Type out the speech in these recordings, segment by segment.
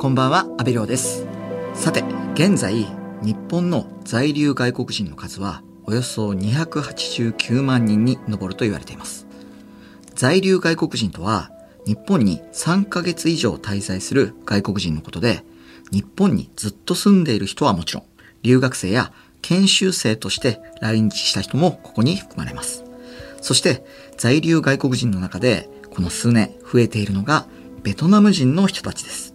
こんばんは、阿部亮です。さて、現在、日本の在留外国人の数はおよそ289万人に上ると言われています。在留外国人とは、日本に3ヶ月以上滞在する外国人のことで、日本にずっと住んでいる人はもちろん、留学生や研修生として来日した人もここに含まれます。そして、在留外国人の中で、この数年増えているのが、ベトナム人の人たちです。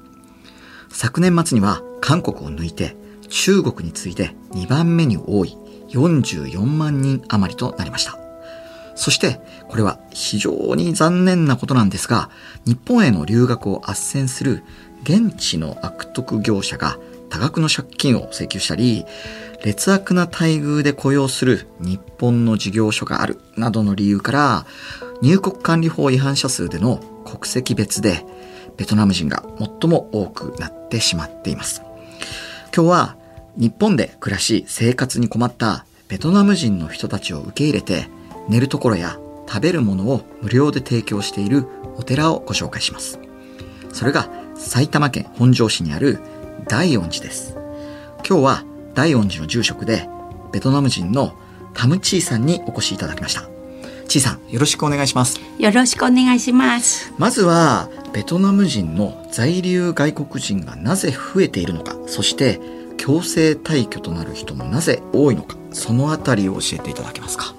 昨年末には韓国を抜いて中国に次いで2番目に多い44万人余りとなりました。そしてこれは非常に残念なことなんですが日本への留学を斡旋する現地の悪徳業者が多額の借金を請求したり劣悪な待遇で雇用する日本の事業所があるなどの理由から入国管理法違反者数での国籍別でベトナム人が最も多くなってしまっています。今日は日本で暮らし生活に困ったベトナム人の人たちを受け入れて寝るところや食べるものを無料で提供しているお寺をご紹介します。それが埼玉県本庄市にある大恩寺です。今日は大恩寺の住職でベトナム人のタムチーさんにお越しいただきました。チーさん、よろしくお願いします。よろしくお願いします。まずは、ベトナム人の在留外国人がなぜ増えているのか、そして強制退去となる人もなぜ多いのか、そのあたりを教えていただけますか？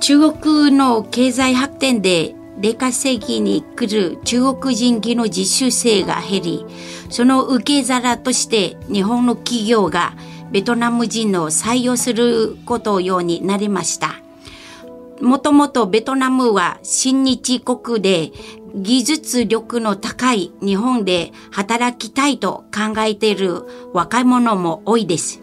中国の経済発展で出稼ぎに来る中国人技能実習生が減り、その受け皿として日本の企業がベトナム人を採用することようになりました。もともとベトナムは親日国で技術力の高い日本で働きたいと考えている若者も多いです。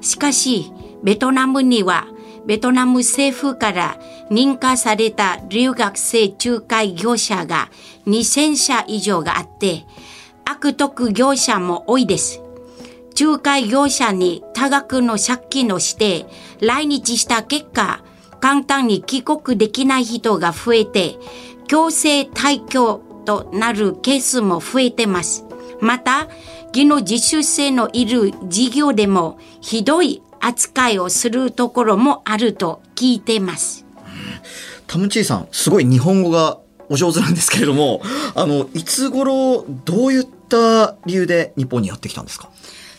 しかし、ベトナムにはベトナム政府から認可された留学生仲介業者が2000社以上があって、悪徳業者も多いです。仲介業者に多額の借金をして来日した結果、簡単に帰国できない人が増えて、強制退去となるケースも増えてます。また、技能実習生のいる事業でもひどい扱いをするところもあると聞いてます。タムチーさん、すごい日本語がお上手なんですけれども、あの、いつ頃、どういった理由で日本にやってきたんですか？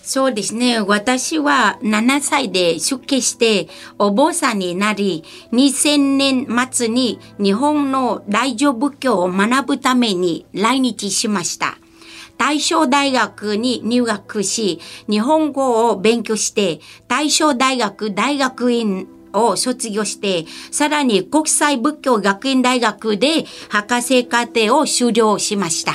そうですね。私は7歳で出家してお坊さんになり、2000年末に日本の大乗仏教を学ぶために来日しました。大正大学に入学し、日本語を勉強して、大正大学大学院を卒業して、さらに国際仏教学院大学で博士課程を修了しました。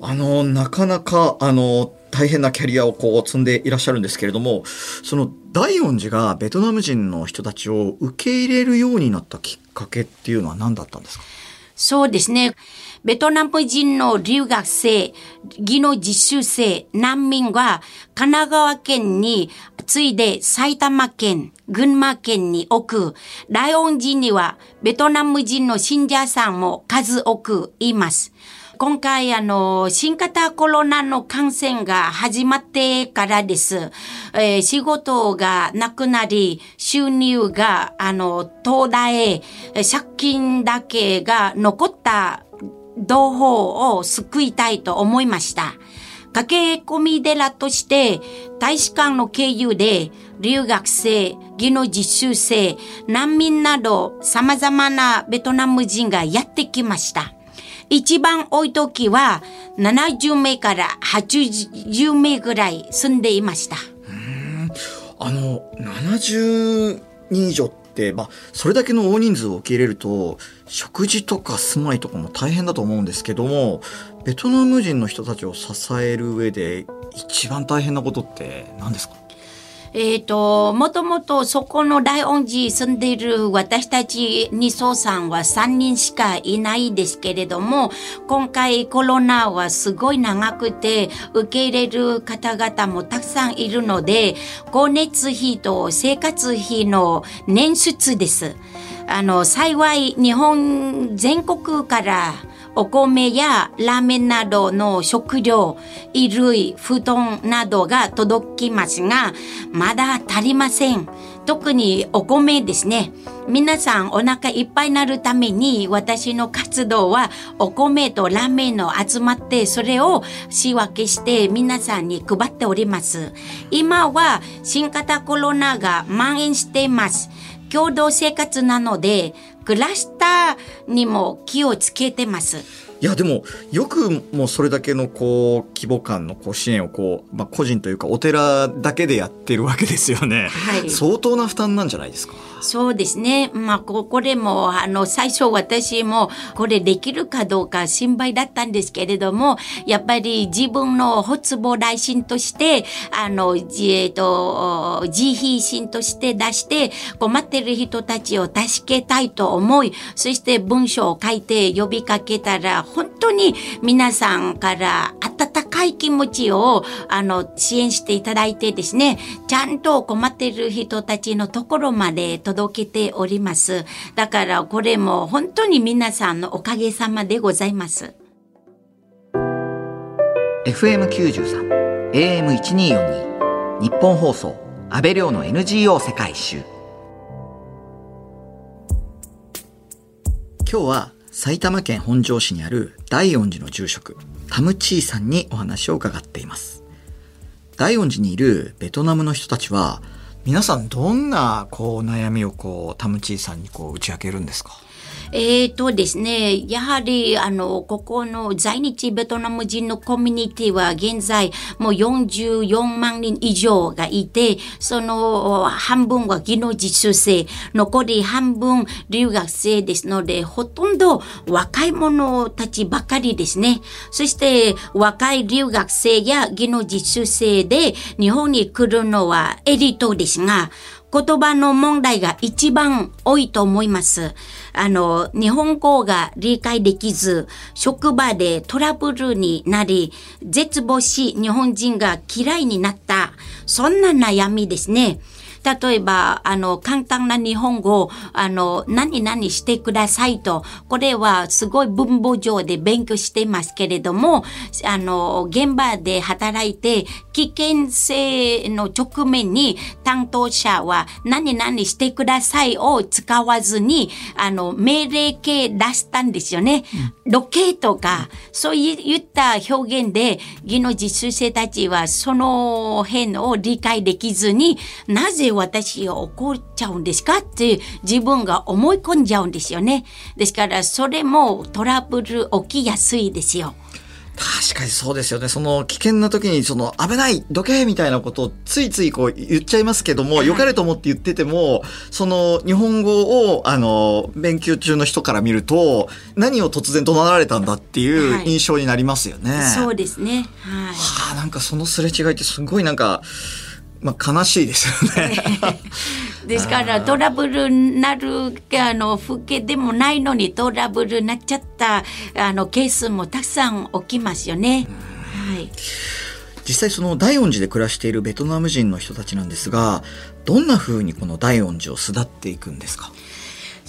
あの、なかなか、あの、大変なキャリアをこう積んでいらっしゃるんですけれども、その大恩寺がベトナム人の人たちを受け入れるようになったきっかけっていうのは何だったんですか？そうですね。ベトナム人の留学生、技能実習生、難民は神奈川県に次いで埼玉県、群馬県に多く、ラオン寺にはベトナム人の信者さんも数多くいます。今回、あの、新型コロナの感染が始まってからです。えー仕事がなくなり、収入が、あの、途絶え、え借金だけが残った同胞を救いたいと思いました。駆け込み寺として、大使館の経由で、留学生、技能実習生、難民など様々なベトナム人がやってきました。一番多い時は70名から80名ぐらい住んでいました。あの、70人以上って、まあ、それだけの大人数を受け入れると、食事とか住まいとかも大変だと思うんですけども、ベトナム人の人たちを支える上で、一番大変なことって何ですか？えっ、と、もともとそこの大恩寺住んでいる私たち二層さんは3人しかいないですけれども、今回コロナはすごい長くて、受け入れる方々もたくさんいるので、光熱費と生活費の捻出です。あの、幸い日本全国からお米やラーメンなどの食料、衣類、布団などが届きますが、まだ足りません。特にお米ですね。皆さんお腹いっぱいになるために私の活動はお米とラーメンの集まってそれを仕分けして皆さんに配っております。今は新型コロナが蔓延しています。共同生活なのでクラスターにも気をつけてます。いやでもよくもうそれだけのこう規模感のこう支援をこう、まあ、個人というかお寺だけでやってるわけですよね、はい、相当な負担なんじゃないですか？そうですね。まあこれもあの最初私もこれできるかどうか心配だったんですけれどもやっぱり自分の発望来信としてあの、えーと、自費心として出して困ってる人たちを助けたいと思いそして文章を書いて呼びかけたら本当に皆さんから温かい気持ちを、あの、支援していただいてですね、ちゃんと困ってる人たちのところまで届届けております。だからこれも本当に皆さんのおかげさまでございます。FM93、AM1242、日本放送、安倍亮の NGO 世界一周。今日は埼玉県本庄市にある大恩寺の住職、タムチーさんにお話を伺っています。大恩寺にいるベトナムの人たちは、皆さんどんなこう悩みをこうタムチーさんにこう打ち明けるんですか？えっ、ー、とですね、やはり、あの、ここの在日ベトナム人のコミュニティは現在もう44万人以上がいて、その半分は技能実習生、残り半分留学生ですので、ほとんど若い者たちばかりですね。そして若い留学生や技能実習生で日本に来るのはエリートですが、言葉の問題が一番多いと思います。あの、日本語が理解できず、職場でトラブルになり、絶望し日本人が嫌いになった、そんな悩みですね。例えば、あの、簡単な日本語、あの、何々してくださいと、これはすごい文法上で勉強してますけれども、あの、現場で働いて、危険性の直面に担当者は何々してくださいを使わずに、あの、命令形出したんですよね。うん、ロケとか、そういった表現で、技能実習生たちはその辺を理解できずに、なぜ私を怒っちゃうんですかって自分が思い込んじゃうんですよね。ですからそれもトラブル起きやすいですよ。確かにそうですよね。その危険な時にその危ないどけみたいなことをついついこう言っちゃいますけども、良かれと思って言ってても、その日本語をあの勉強中の人から見ると何を突然怒鳴られたんだっていう印象になりますよね。はい、そうですね。はい。はあ、なんかそのすれ違いってすごいなんか。まあ、悲しいですよね。ですからトラブルになるあの風景でもないのにトラブルになっちゃったあのケースもたくさん起きますよね。はい、実際その大恩寺で暮らしているベトナム人の人たちなんですがどんなふうにこの大恩寺を巣立っていくんですか？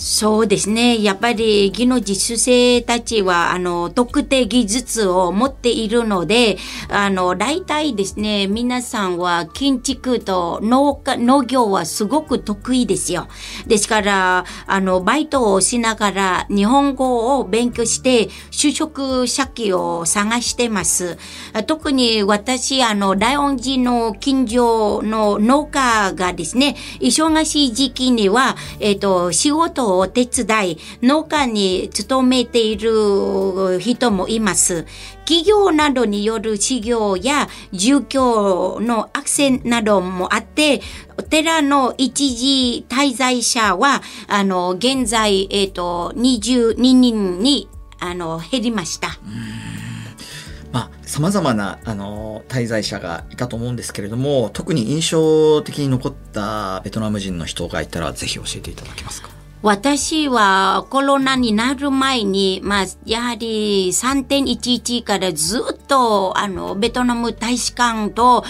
そうですね。やっぱり技能実習生たちは、あの、特定技術を持っているので、あの、大体ですね、皆さんは建築と農家、農業はすごく得意ですよ。ですから、あの、バイトをしながら日本語を勉強して、就職先を探してます。特に私、あの、大恩寺の近所の農家がですね、忙しい時期には、えっ、ー、と、仕事をお手伝い、農家に勤めている人もいます。企業などによる事業や住居のアクセンなどもあって、お寺の一時滞在者は、あの、現在、えっ、ー、と、22人に、あの、減りました。まあ、様々な、あの、滞在者がいたと思うんですけれども、特に印象的に残ったベトナム人の人がいたら、ぜひ教えていただけますか？私はコロナになる前に、まあ、やはり3.11からずっと、あの、ベトナム大使館と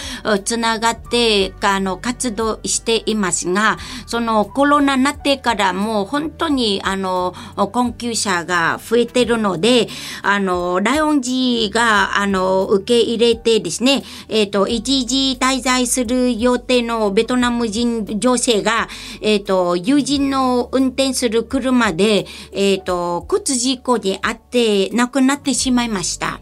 つながって、あの、活動していますが、そのコロナになってからもう本当に、あの、困窮者が増えてるので、あの、ライオンジーが、あの、受け入れてですね、えっ、ー、と、一時滞在する予定のベトナム人女性が、えっ、ー、と、友人の運転転する車で、えっ、ー、と、靴事故にあって亡くなってしまいました。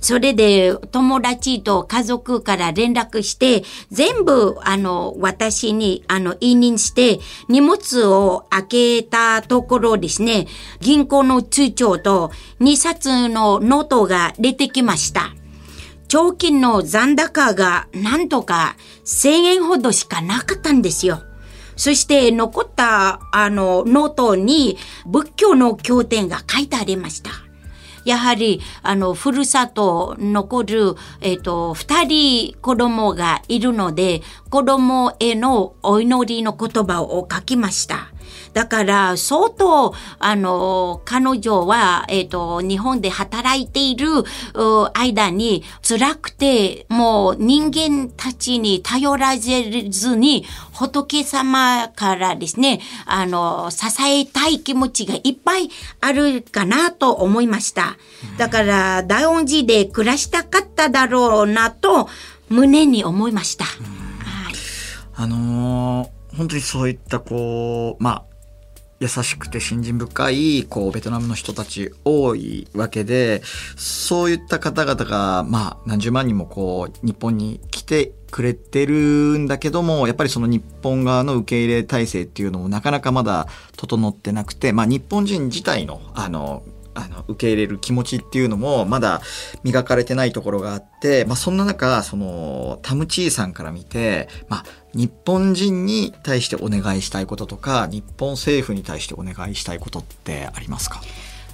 それで友達と家族から連絡して、全部、あの、私に、あの、委任して、荷物を開けたところですね、銀行の通帳と2冊のノートが出てきました。貯金の残高がなんとか1000円ほどしかなかったんですよ。そして残ったあのノートに仏教の経典が書いてありました。やはり、あの、ふるさと残る、えっ、ー、と、二人子供がいるので、子供へのお祈りの言葉を書きました。だから、相当、あの、彼女は、えっ、ー、と、日本で働いている間に辛くて、もう人間たちに頼らせずに、仏様からですね、あの、支えたい気持ちがいっぱいあるかなと思いました。だから、大恩寺で暮らしたかっただろうなと、胸に思いました。はい、あのー、本当にそういったこう、まあ、優しくて信心深いこうベトナムの人たち多いわけでそういった方々がまあ何十万人もこう日本に来てくれてるんだけどもやっぱりその日本側の受け入れ体制っていうのもなかなかまだ整ってなくてまあ日本人自体のあのあの受け入れる気持ちっていうのもまだ磨かれてないところがあって、まあ、そんな中そのタムチーさんから見て、まあ、日本人に対してお願いしたいこととか日本政府に対してお願いしたいことってありますか？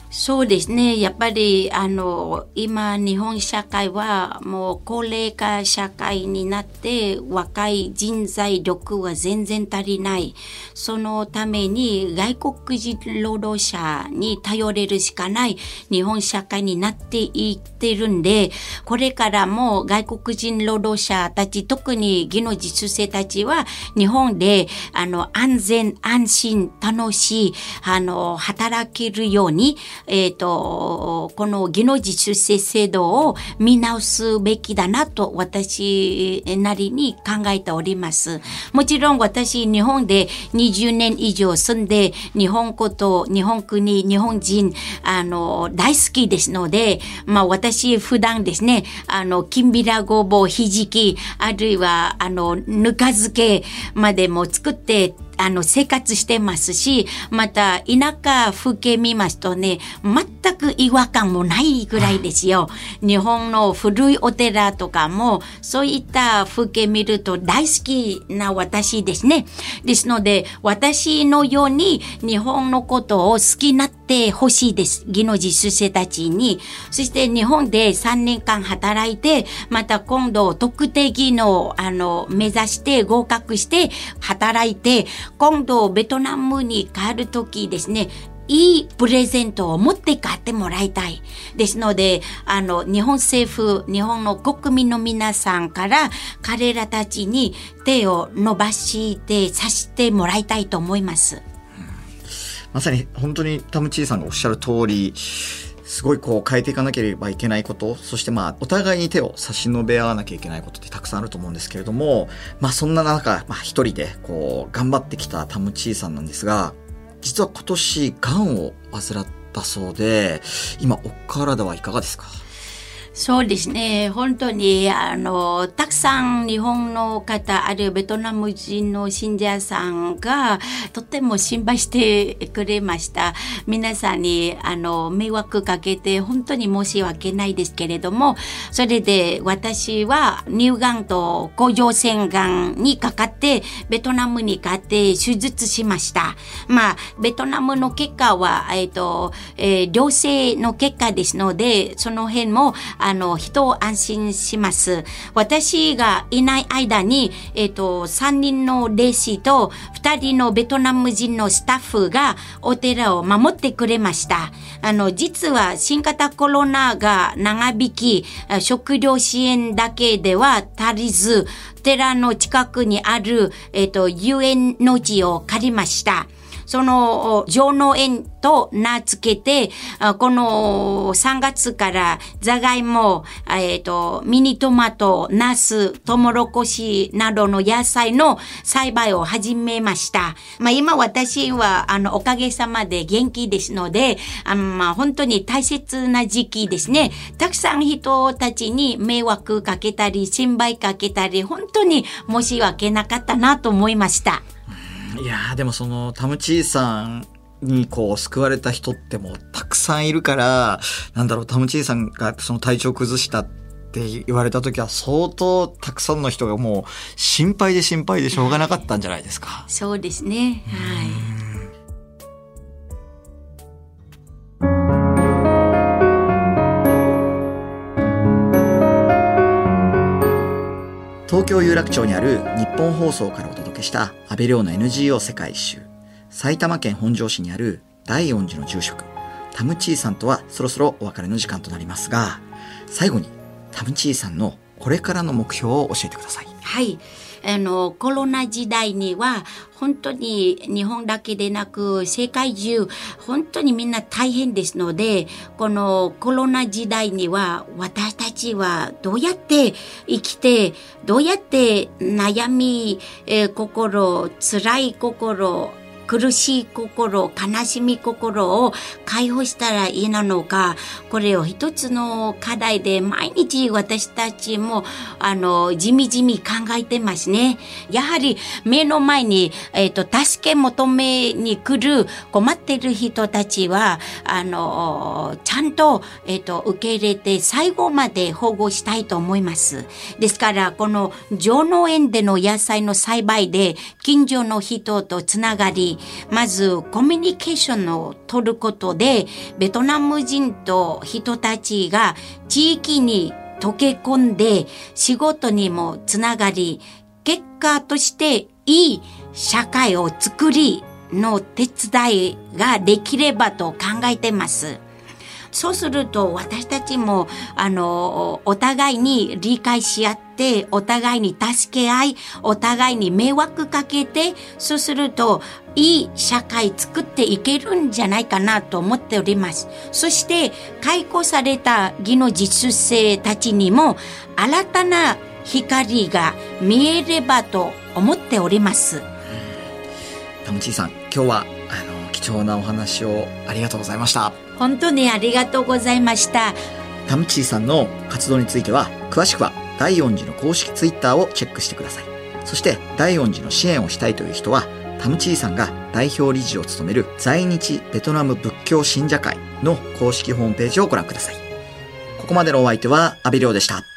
そうですね。やっぱり、あの、今、日本社会はもう高齢化社会になって、若い人材力は全然足りない。そのために、外国人労働者に頼れるしかない日本社会になっていってるんで、これからも外国人労働者たち、特に技能実習生たちは、日本で、あの、安全、安心、楽しい、あの、働けるように、えっ、ー、と、この技能実習生制度を見直すべきだなと私なりに考えております。もちろん私、日本で20年以上住んで、日本こと、日本国、日本人、あの、大好きですので、まあ私普段ですね、あの、きんびらごぼう、ひじき、あるいは、あの、ぬか漬けまでも作ってあの、生活してますし、また、田舎風景見ますとね、全く違和感もないぐらいですよ。日本の古いお寺とかも、そういった風景見ると大好きな私ですね。ですので、私のように日本のことを好きになってほしいです。技能実習生たちに。そして日本で3年間働いて、また今度特定技能、あの、目指して合格して働いて、今度ベトナムに帰るときですね、いいプレゼントを持って帰ってもらいたい。ですので、あの、日本政府、日本の国民の皆さんから彼らたちに手を伸ばしてさしてもらいたいと思います。まさに本当にタムチーさんがおっしゃる通り、すごいこう変えていかなければいけないこと、そしてまあお互いに手を差し伸べ合わなきゃいけないことってたくさんあると思うんですけれども、まあそんな中、まあ一人でこう頑張ってきたタムチーさんなんですが、実は今年癌を患ったそうで、今お体はいかがですか？そうですね。本当に、あの、たくさん日本の方、あるいはベトナム人の信者さんが、とても心配してくれました。皆さんに、あの、迷惑かけて、本当に申し訳ないですけれども、それで私は乳がんと甲状腺がんにかかって、ベトナムに帰って手術しました。まあ、ベトナムの結果は、えっ、ー、と、えー、良性の結果ですので、その辺も、あの、人を安心します。私がいない間に、えっ、ー、と、3人の霊師と2人のベトナム人のスタッフがお寺を守ってくれました。あの、実は新型コロナが長引き、食料支援だけでは足りず、寺の近くにある、えっ、ー、と、遊園の地を借りました。その、上農園と名付けて、この3月からじゃがいも、えっ、ー、と、ミニトマト、ナス、トウモロコシなどの野菜の栽培を始めました。まあ今私は、あの、おかげさまで元気ですので、あまあ本当に大切な時期ですね。たくさん人たちに迷惑かけたり、心配かけたり、本当に申し訳なかったなと思いました。いやでもそのタムチーさんにこう救われた人ってもうたくさんいるからなんだろうタムチーさんがその体調崩したって言われた時は相当たくさんの人がもう心配で心配でしょうがなかったんじゃないですか。そうですね。はい。東京有楽町にある日本放送からお届した安倍亮の NGO 世界一周埼玉県本庄市にある大恩寺の住職タムチーさんとはそろそろお別れの時間となりますが最後にタムチーさんのこれからの目標を教えてください。はいあの、コロナ時代には、本当に日本だけでなく、世界中、本当にみんな大変ですので、このコロナ時代には、私たちはどうやって生きて、どうやって悩み、えー、心、辛い心、苦しい心、悲しみ心を解放したらいいなのか、これを一つの課題で毎日私たちも、あの、じみじみ考えてますね。やはり目の前に、えっ、ー、と、助け求めに来る困ってる人たちは、あの、ちゃんと、えっ、ー、と、受け入れて最後まで保護したいと思います。ですから、この上農園での野菜の栽培で近所の人とつながり、まずコミュニケーションを取ることで、ベトナム人と人たちが地域に溶け込んで仕事にもつながり、結果としていい社会を作りの手伝いができればと考えてます。そうすると私たちも、あの、お互いに理解し合って、お互いに助け合い、お互いに迷惑かけて、そうすると、いい社会作っていけるんじゃないかなと思っております。そして、解雇された技能実習生たちにも、新たな光が見えればと思っております。タムチーさん、今日は、貴重なお話をありがとうございました。本当にありがとうございました。タムチーさんの活動については、詳しくは大恩寺の公式ツイッターをチェックしてください。そして大恩寺の支援をしたいという人は、タムチーさんが代表理事を務める在日ベトナム仏教信者会の公式ホームページをご覧ください。ここまでのお相手は阿部亮でした。